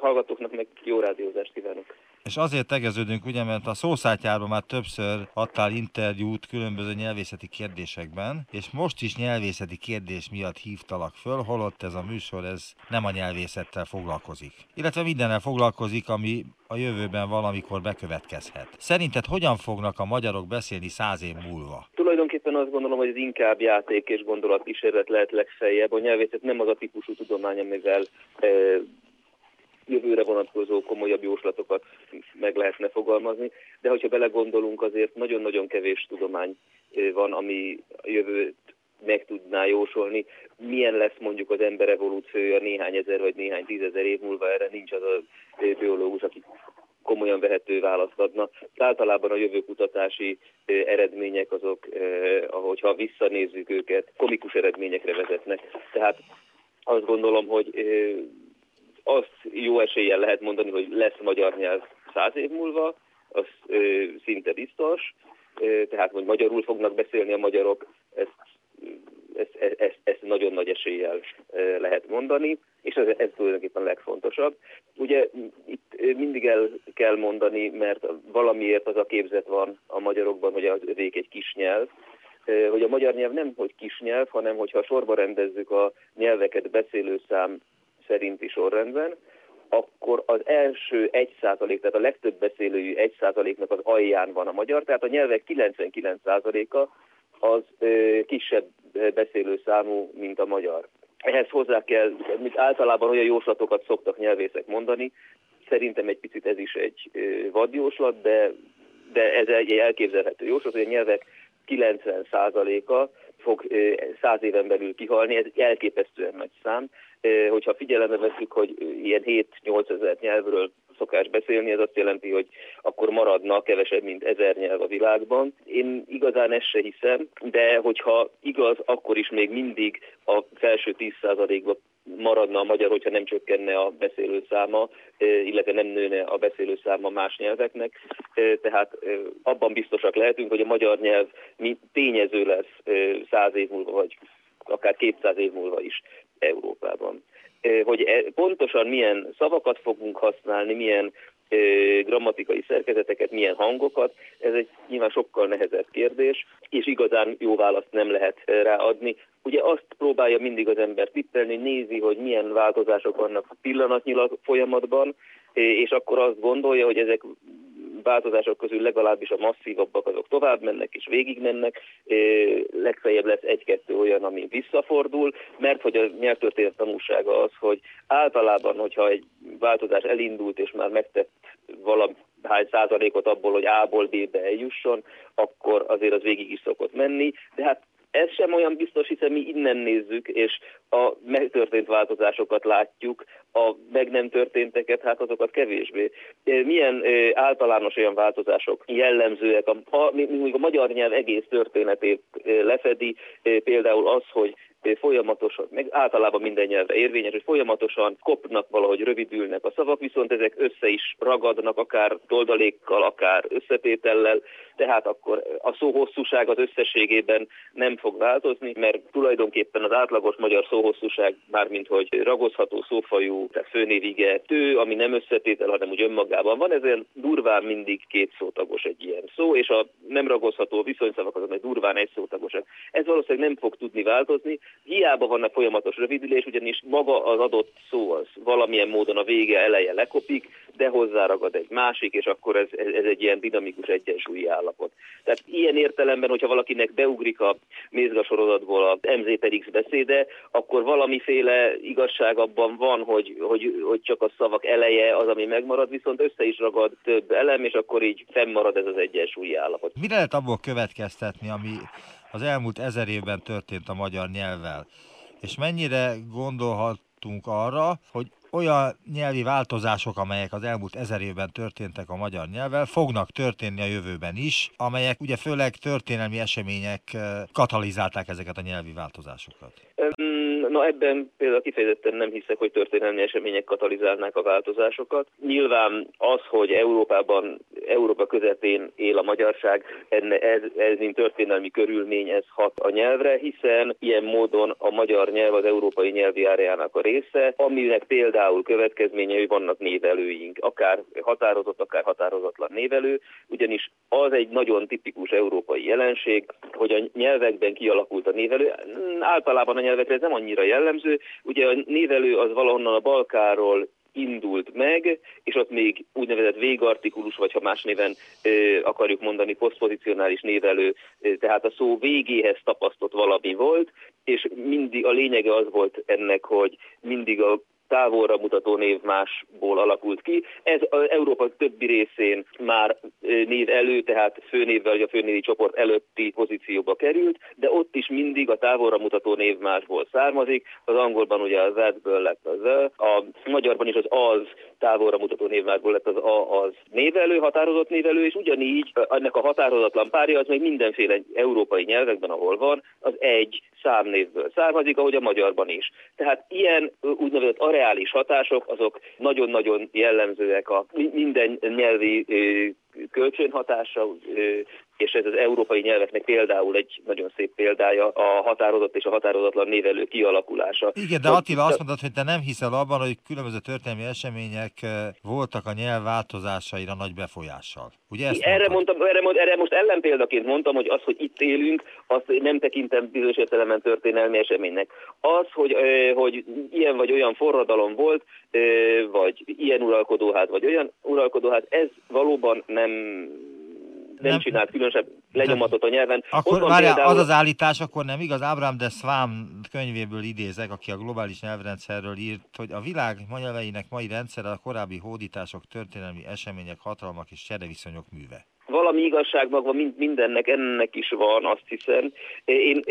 Hallgatóknak meg jó rádiózást kívánok! És azért tegeződünk, ugye, mert a szószátyárban már többször adtál interjút különböző nyelvészeti kérdésekben, és most is nyelvészeti kérdés miatt hívtalak föl, holott ez a műsor ez nem a nyelvészettel foglalkozik. Illetve mindennel foglalkozik, ami a jövőben valamikor bekövetkezhet. Szerinted hogyan fognak a magyarok beszélni száz év múlva? Tulajdonképpen azt gondolom, hogy ez inkább játék és gondolatkísérlet lehet legfeljebb. A nyelvészet nem az a típusú tudomány, amivel e, jövőre vonatkozó komolyabb jóslatokat meg lehetne fogalmazni, de hogyha belegondolunk, azért nagyon-nagyon kevés tudomány van, ami a jövőt meg tudná jósolni. Milyen lesz mondjuk az ember evolúciója néhány ezer vagy néhány tízezer év múlva, erre nincs az a biológus, aki komolyan vehető választ adna. Általában a jövőkutatási eredmények azok, ahogyha visszanézzük őket, komikus eredményekre vezetnek. Tehát azt gondolom, hogy azt jó eséllyel lehet mondani, hogy lesz magyar nyelv száz év múlva, az ö, szinte biztos, ö, tehát hogy magyarul fognak beszélni a magyarok, ezt, ezt, ezt, ezt nagyon nagy eséllyel lehet mondani, és ez, ez tulajdonképpen a legfontosabb. Ugye itt mindig el kell mondani, mert valamiért az a képzet van a magyarokban, hogy az övék egy kis nyelv, hogy a magyar nyelv nem hogy kis nyelv, hanem hogyha sorba rendezzük a nyelveket beszélő szám szerinti sorrendben, akkor az első egy százalék, tehát a legtöbb beszélőjű egy százaléknak az alján van a magyar, tehát a nyelvek 99 százaléka az ö, kisebb beszélőszámú, mint a magyar. Ehhez hozzá kell, mint általában olyan jóslatokat szoktak nyelvészek mondani, szerintem egy picit ez is egy ö, vadjóslat, de, de ez egy elképzelhető jóslat, hogy a nyelvek 90 százaléka fog száz éven belül kihalni, ez elképesztően nagy szám. Hogyha figyelembe veszük, hogy ilyen 7-8 ezer nyelvről szokás beszélni, ez azt jelenti, hogy akkor maradna kevesebb, mint ezer nyelv a világban. Én igazán ezt se hiszem, de hogyha igaz, akkor is még mindig a felső 10%-ba maradna a magyar, hogyha nem csökkenne a beszélőszáma, illetve nem nőne a beszélőszáma más nyelveknek. Tehát abban biztosak lehetünk, hogy a magyar nyelv tényező lesz száz év múlva, vagy akár 200 év múlva is Európában. Hogy e, pontosan milyen szavakat fogunk használni, milyen grammatikai szerkezeteket, milyen hangokat, ez egy nyilván sokkal nehezebb kérdés, és igazán jó választ nem lehet ráadni. Ugye azt próbálja mindig az ember tippelni, nézi, hogy milyen változások vannak pillanatnyilag folyamatban, és akkor azt gondolja, hogy ezek változások közül legalábbis a masszívabbak azok tovább mennek és végig mennek, legfeljebb lesz egy-kettő olyan, ami visszafordul, mert hogy a nyelvtörténet tanulsága az, hogy általában, hogyha egy változás elindult és már megtett valami hány százalékot abból, hogy A-ból B-be eljusson, akkor azért az végig is szokott menni, de hát ez sem olyan biztos, hiszen mi innen nézzük, és a megtörtént változásokat látjuk, a meg nem történteket, hát azokat kevésbé. Milyen általános olyan változások jellemzőek, a, a, a magyar nyelv egész történetét lefedi, például az, hogy folyamatosan, meg általában minden nyelvre érvényes, hogy folyamatosan kopnak, valahogy rövidülnek a szavak, viszont ezek össze is ragadnak, akár toldalékkal, akár összetétellel, tehát akkor a szó hosszúság az összességében nem fog változni, mert tulajdonképpen az átlagos magyar szóhosszúság, mármint hogy ragozható szófajú, tehát főnévige tő, ami nem összetétel, hanem úgy önmagában van, ezért durván mindig két szótagos egy ilyen szó, és a nem ragozható viszonyszavak azok meg durván egy szótagosak. Ez valószínűleg nem fog tudni változni, hiába vannak folyamatos rövidülés, ugyanis maga az adott szó az valamilyen módon a vége eleje lekopik, de hozzáragad egy másik, és akkor ez, ez egy ilyen dinamikus egyensúlyi állapot. Tehát ilyen értelemben, hogyha valakinek beugrik a mézgasorozatból a MZPX beszéde, akkor valamiféle igazság abban van, hogy, hogy, hogy csak a szavak eleje az, ami megmarad, viszont össze is ragad több elem, és akkor így fennmarad ez az egyensúlyi állapot. Mire lehet abból következtetni, ami az elmúlt ezer évben történt a magyar nyelvvel? És mennyire gondolhat arra, hogy olyan nyelvi változások, amelyek az elmúlt ezer évben történtek a magyar nyelvvel, fognak történni a jövőben is, amelyek ugye főleg történelmi események katalizálták ezeket a nyelvi változásokat. Na ebben például kifejezetten nem hiszek, hogy történelmi események katalizálnák a változásokat. Nyilván az, hogy Európában, Európa közepén él a magyarság, ez, ez mint történelmi körülmény, ez hat a nyelvre, hiszen ilyen módon a magyar nyelv az európai nyelvi áreának a része, aminek például következményei vannak névelőink, akár határozott, akár határozatlan névelő, ugyanis az egy nagyon tipikus európai jelenség, hogy a nyelvekben kialakult a névelő. Általában a nyelvekre ez nem annyira jellemző. Ugye a névelő az valahonnan a Balkáról indult meg, és ott még úgynevezett végartikulus, vagy ha más néven ö, akarjuk mondani, posztpozicionális névelő, ö, tehát a szó végéhez tapasztott valami volt, és mindig a lényege az volt ennek, hogy mindig a távolra mutató név másból alakult ki. Ez az Európa többi részén már név elő, tehát főnévvel vagy a főnévi csoport előtti pozícióba került, de ott is mindig a távolra mutató név másból származik. Az angolban ugye az that lett az a magyarban is az az távolra mutató névmásból lett az a az névelő, határozott névelő, és ugyanígy ennek a határozatlan párja az még mindenféle európai nyelvekben, ahol van, az egy számnévből származik, ahogy a magyarban is. Tehát ilyen úgynevezett reális hatások, azok nagyon-nagyon jellemzőek a minden nyelvi kölcsönhatása, és ez az európai nyelveknek például egy nagyon szép példája a határozott és a határozatlan névelő kialakulása. Igen, de Attila azt mondod, hogy te nem hiszel abban, hogy különböző történelmi események voltak a nyelv változásaira nagy befolyással. Ugye ezt erre, mondtam, erre, erre most ellenpéldaként mondtam, hogy az, hogy itt élünk, azt nem tekintem bizonyos értelemben történelmi eseménynek. Az, hogy, hogy ilyen vagy olyan forradalom volt, vagy ilyen uralkodóház, vagy olyan uralkodóház, ez valóban nem nem, nem csinált különösebb lenyomatot a nyelven. Akkor várjál, például... az az állítás, akkor nem igaz, Ábrám de Swam könyvéből idézek, aki a globális nyelvrendszerről írt, hogy a világ nyelveinek mai rendszere a korábbi hódítások, történelmi események, hatalmak és csereviszonyok műve valami igazság maga mindennek, ennek is van, azt hiszem. Én,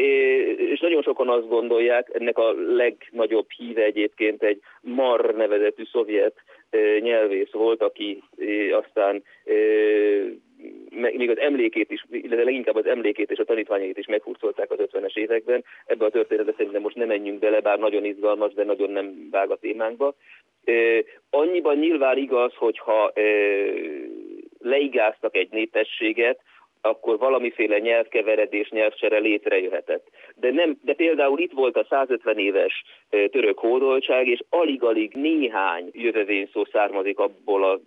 és nagyon sokan azt gondolják, ennek a legnagyobb híve egyébként egy Mar nevezetű szovjet nyelvész volt, aki aztán még az emlékét is, illetve leginkább az emlékét és a tanítványait is meghurcolták az 50-es években. Ebbe a történetbe szerintem most nem menjünk bele, bár nagyon izgalmas, de nagyon nem vág a témánkba. Annyiban nyilván igaz, hogyha leigáztak egy népességet, akkor valamiféle nyelvkeveredés, nyelvcsere létrejöhetett. De, nem, de például itt volt a 150 éves török hódoltság, és alig-alig néhány jövevényszó származik abból a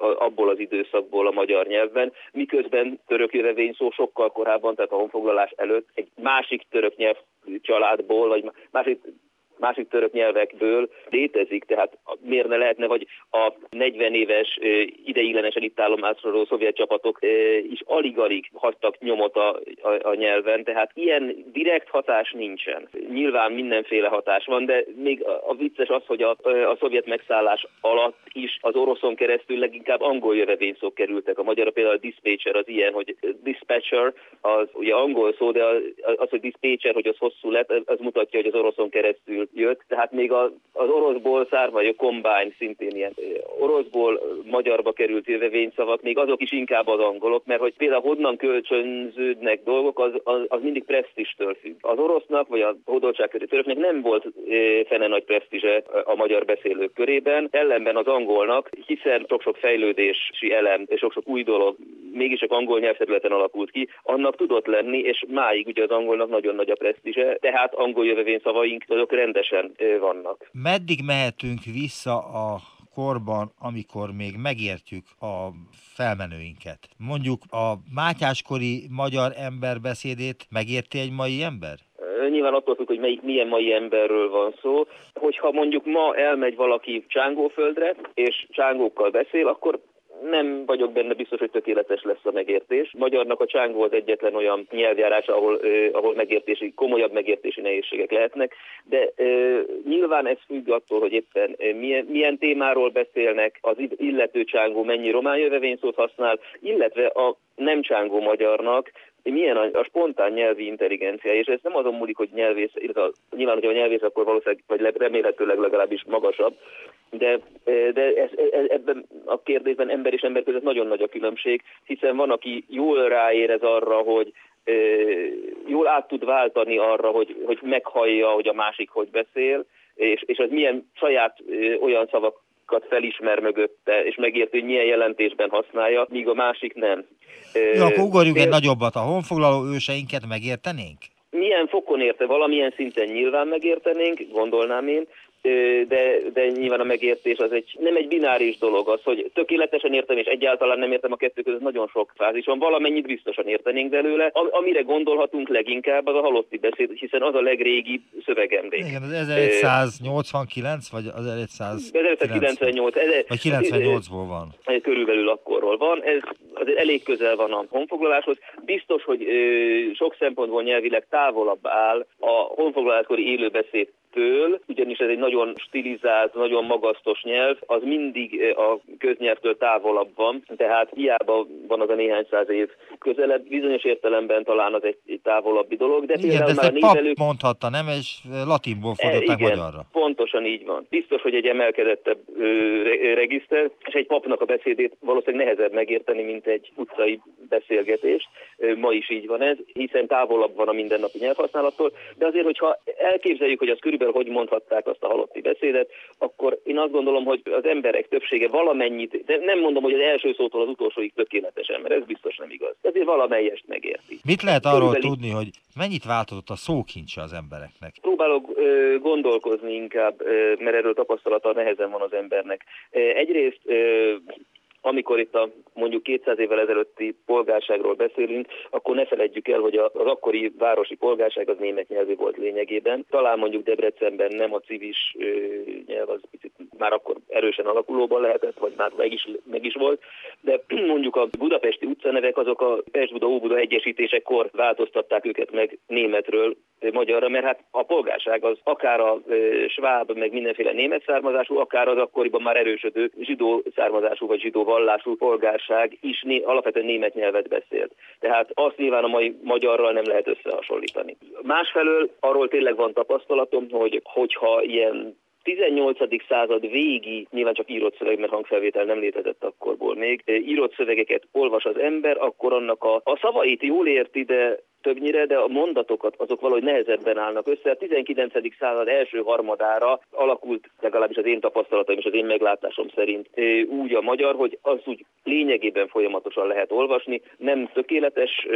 abból az időszakból a magyar nyelvben, miközben török szó sokkal korábban, tehát a honfoglalás előtt egy másik török nyelv családból, vagy másik másik török nyelvekből létezik, tehát miért ne lehetne, vagy a 40 éves ideiglenesen itt állomásról szovjet csapatok is alig-alig hagytak nyomot a, a, a nyelven, tehát ilyen direkt hatás nincsen. Nyilván mindenféle hatás van, de még a, vicces az, hogy a, a szovjet megszállás alatt is az oroszon keresztül leginkább angol jövevényszók kerültek. A magyar például a dispatcher az ilyen, hogy dispatcher az ugye angol szó, de az hogy dispatcher, hogy az hosszú lett, az mutatja, hogy az oroszon keresztül jött, tehát még az, oroszból szár, vagy a combine szintén ilyen oroszból magyarba került jövevényszavak, még azok is inkább az angolok, mert hogy például honnan kölcsönződnek dolgok, az, az, az mindig presztistől függ. Az orosznak, vagy a hódoltságköri töröknek nem volt fene nagy presztízse a magyar beszélők körében, ellenben az angolnak, hiszen sok-sok fejlődési elem, és sok-sok új dolog mégis csak angol nyelvterületen alakult ki, annak tudott lenni, és máig ugye az angolnak nagyon nagy a presztízse, tehát angol jövevényszavaink azok rendes rendesen vannak. Meddig mehetünk vissza a korban, amikor még megértjük a felmenőinket. Mondjuk a mátyáskori magyar ember beszédét megérti egy mai ember? Nyilván attól függ, hogy melyik, milyen mai emberről van szó. Hogyha mondjuk ma elmegy valaki Csángóföldre, és csángókkal beszél, akkor nem vagyok benne biztos, hogy tökéletes lesz a megértés. Magyarnak a csángó az egyetlen olyan nyelvjárás, ahol, eh, ahol megértési, komolyabb megértési nehézségek lehetnek, de eh, nyilván ez függ attól, hogy éppen eh, milyen, milyen témáról beszélnek, az illető csángó mennyi román jövevényszót használ, illetve a nem csángó magyarnak milyen a, a spontán nyelvi intelligencia, és ez nem azon múlik, hogy nyelvész, illetve nyilván, hogyha a nyelvész, akkor valószínűleg, vagy remélhetőleg legalábbis magasabb, de, de ez, ez, ebben a kérdésben ember és ember között nagyon nagy a különbség, hiszen van, aki jól ráérez arra, hogy jól át tud váltani arra, hogy, hogy meghallja, hogy a másik hogy beszél, és, és az milyen saját olyan szavakat felismer mögötte, és megérti, hogy milyen jelentésben használja, míg a másik nem. Jó, akkor ugorjunk egy nagyobbat. A honfoglaló őseinket megértenénk? Milyen fokon érte, valamilyen szinten nyilván megértenénk, gondolnám én, de, de nyilván a megértés az egy, nem egy bináris dolog az, hogy tökéletesen értem és egyáltalán nem értem a kettő között nagyon sok fázis van, valamennyit biztosan értenénk belőle, amire gondolhatunk leginkább az a halotti beszéd, hiszen az a legrégi szövegemlék. Igen, az 1189 vagy az 1198? Vagy 98-ból van. Körülbelül akkorról van, ez azért elég közel van a honfoglaláshoz. Biztos, hogy sok szempontból nyelvileg távolabb áll a honfoglaláskori élőbeszéd től, ugyanis ez egy nagyon stilizált, nagyon magasztos nyelv, az mindig eh, a köznyelvtől távolabb van, tehát hiába van az a néhány száz év közelebb, bizonyos értelemben talán az egy, egy távolabbi dolog, de igen, de már a pap mondhatta, nem? És latinból fordították e, igen, magyarra. pontosan így van. Biztos, hogy egy emelkedettebb ö, regiszter, és egy papnak a beszédét valószínűleg nehezebb megérteni, mint egy utcai beszélgetést. Ma is így van ez, hiszen távolabb van a mindennapi nyelvhasználattól, de azért, hogyha elképzeljük, hogy az körülbelül hogy mondhatták azt a halotti beszédet, akkor én azt gondolom, hogy az emberek többsége valamennyit, de nem mondom, hogy az első szótól az utolsóig tökéletesen, mert ez biztos nem igaz. Ezért valamelyest megérti. Mit lehet arról Körülbelül... tudni, hogy mennyit változott a szókincse az embereknek? Próbálok ö, gondolkozni inkább, ö, mert erről tapasztalata nehezen van az embernek. Egyrészt ö, amikor itt a mondjuk 200 évvel ezelőtti polgárságról beszélünk, akkor ne feledjük el, hogy az akkori városi polgárság az német nyelvű volt lényegében. Talán mondjuk Debrecenben nem a civis nyelv az picit már akkor erősen alakulóban lehetett, vagy már meg is, meg is volt, de mondjuk a budapesti utcanevek azok a Pest-Buda-Óbuda egyesítésekor változtatták őket meg németről magyarra, mert hát a polgárság az akár a sváb, meg mindenféle német származású, akár az akkoriban már erősödő zsidó származású vagy zsidó vallású polgárság is né, alapvetően német nyelvet beszélt. Tehát azt nyilván a mai magyarral nem lehet összehasonlítani. Másfelől arról tényleg van tapasztalatom, hogy hogyha ilyen 18. század végi, nyilván csak írott szöveg, mert hangfelvétel nem létezett akkorból még, írott szövegeket olvas az ember, akkor annak a, a szavait jól érti, de többnyire, de a mondatokat azok valahogy nehezebben állnak össze. A 19. század első harmadára alakult, legalábbis az én tapasztalatom és az én meglátásom szerint úgy a magyar, hogy az úgy lényegében folyamatosan lehet olvasni, nem tökéletes,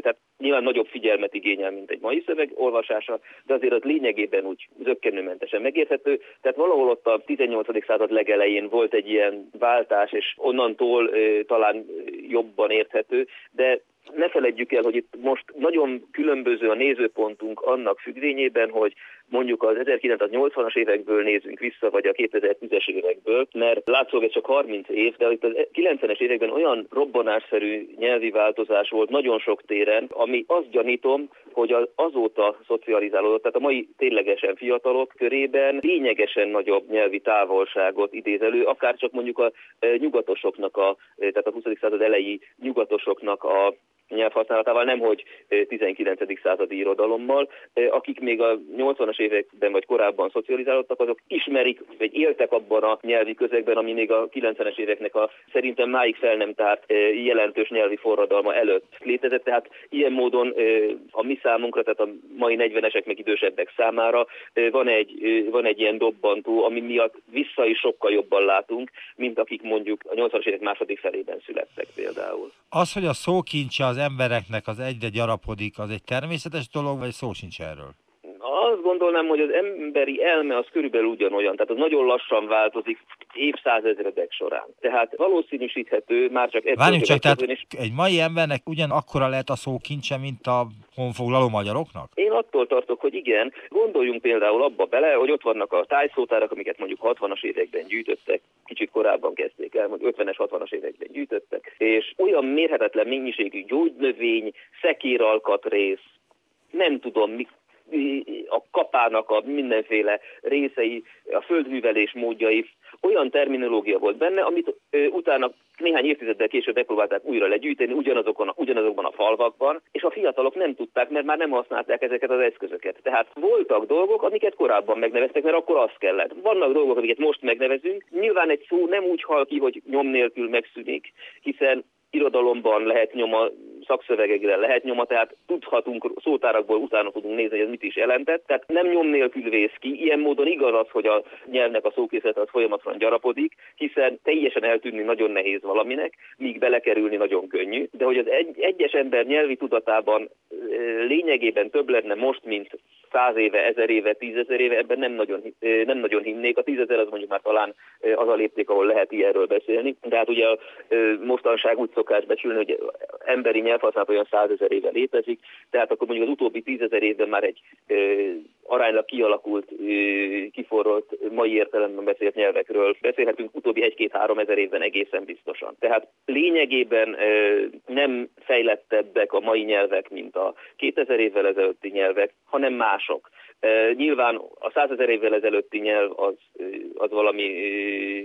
tehát nyilván nagyobb figyelmet igényel, mint egy mai szöveg olvasása, de azért az lényegében úgy zöggenőmentesen megérthető. Tehát valahol ott a 18. század legelején volt egy ilyen váltás, és onnantól talán jobban érthető, de ne feledjük el, hogy itt most nagyon különböző a nézőpontunk annak függvényében, hogy mondjuk az 1980-as évekből nézünk vissza, vagy a 2010-es évekből, mert látszólag ez csak 30 év, de itt a 90-es években olyan robbanásszerű nyelvi változás volt nagyon sok téren, ami azt gyanítom, hogy az azóta szocializálódott, tehát a mai ténylegesen fiatalok körében lényegesen nagyobb nyelvi távolságot idéz elő, akár csak mondjuk a e, nyugatosoknak, a, e, tehát a 20. század elejé nyugatosoknak a nyelvhasználatával, nemhogy 19. századi irodalommal, akik még a 80-as években vagy korábban szocializálódtak, azok ismerik, vagy éltek abban a nyelvi közegben, ami még a 90-es éveknek a szerintem máig fel nem tárt jelentős nyelvi forradalma előtt létezett. Tehát ilyen módon a mi számunkra, tehát a mai 40-esek meg idősebbek számára van egy, van egy ilyen dobbantó, ami miatt vissza is sokkal jobban látunk, mint akik mondjuk a 80-as évek második felében születtek például. Az, hogy a szókincse az embereknek az egyre gyarapodik, az egy természetes dolog, vagy szó sincs erről? Azt gondolnám, hogy az emberi elme az körülbelül ugyanolyan, tehát az nagyon lassan változik évszázezredek során. Tehát valószínűsíthető, már csak Várjunk csak, tehát is... egy mai embernek ugyanakkora lehet a szókincse, mint a honfoglaló magyaroknak? Én attól tartok, hogy igen. Gondoljunk például abba bele, hogy ott vannak a tájszótárak, amiket mondjuk 60-as években gyűjtöttek, kicsit korábban kezdték el, mondjuk 50-es, 60-as években gyűjtöttek, és olyan mérhetetlen mennyiségű gyógynövény, szekéralkatrész, nem tudom, mi, a kapának a mindenféle részei, a földművelés módjai, olyan terminológia volt benne, amit ö, utána néhány évtizeddel később megpróbálták újra legyűjteni ugyanazokon, a, ugyanazokban a falvakban, és a fiatalok nem tudták, mert már nem használták ezeket az eszközöket. Tehát voltak dolgok, amiket korábban megneveztek, mert akkor az kellett. Vannak dolgok, amiket most megnevezünk. Nyilván egy szó nem úgy hal ki, hogy nyom nélkül megszűnik, hiszen irodalomban lehet nyoma, szakszövegekre lehet nyoma, tehát tudhatunk, szótárakból utána tudunk nézni, hogy ez mit is jelentett. Tehát nem nyom nélkül vész ki. Ilyen módon igaz az, hogy a nyelvnek a szókészlet az folyamatosan gyarapodik, hiszen teljesen eltűnni nagyon nehéz valaminek, míg belekerülni nagyon könnyű. De hogy az egy, egyes ember nyelvi tudatában lényegében több lenne most, mint száz éve, ezer éve, tízezer éve, ebben nem nagyon, nem nagyon hinnék. A tízezer az mondjuk már talán az a lépték, ahol lehet ilyenről beszélni. De hát ugye a mostanság úgy szokás becsülni, hogy emberi nyelvhasználat olyan százezer éve létezik, tehát akkor mondjuk az utóbbi tízezer évben már egy aránylag kialakult, kiforrolt, mai értelemben beszélt nyelvekről beszélhetünk utóbbi egy-két-három ezer évben egészen biztosan. Tehát lényegében nem fejlettebbek a mai nyelvek, mint a 2000 évvel ezelőtti nyelvek, hanem mások. Nyilván a százezer évvel ezelőtti nyelv az, az valami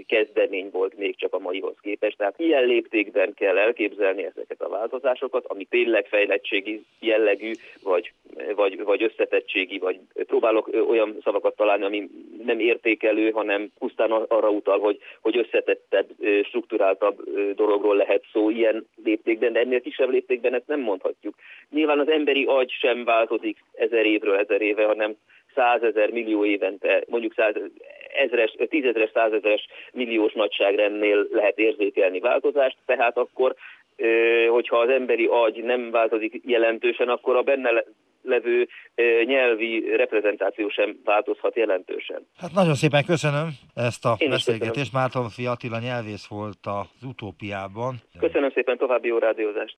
kezdemény volt még csak a maihoz képest, tehát ilyen léptékben kell elképzelni ezeket a változásokat, ami tényleg fejlettségi jellegű, vagy, vagy, vagy összetettségi, vagy próbálok olyan szavakat találni, ami nem értékelő, hanem pusztán arra utal, hogy, hogy összetettebb, strukturáltabb dologról lehet szó ilyen léptékben, de ennél kisebb léptékben ezt nem mondhatjuk. Nyilván az emberi agy sem változik ezer évről ezer éve, hanem százezer millió évente, mondjuk száz, ezres, tízezres, százezeres milliós nagyságrendnél lehet érzékelni változást, tehát akkor hogyha az emberi agy nem változik jelentősen, akkor a benne levő nyelvi reprezentáció sem változhat jelentősen. Hát nagyon szépen köszönöm ezt a Én beszélgetést. Márton Attila nyelvész volt az utópiában. Köszönöm szépen, további jó rádiózást.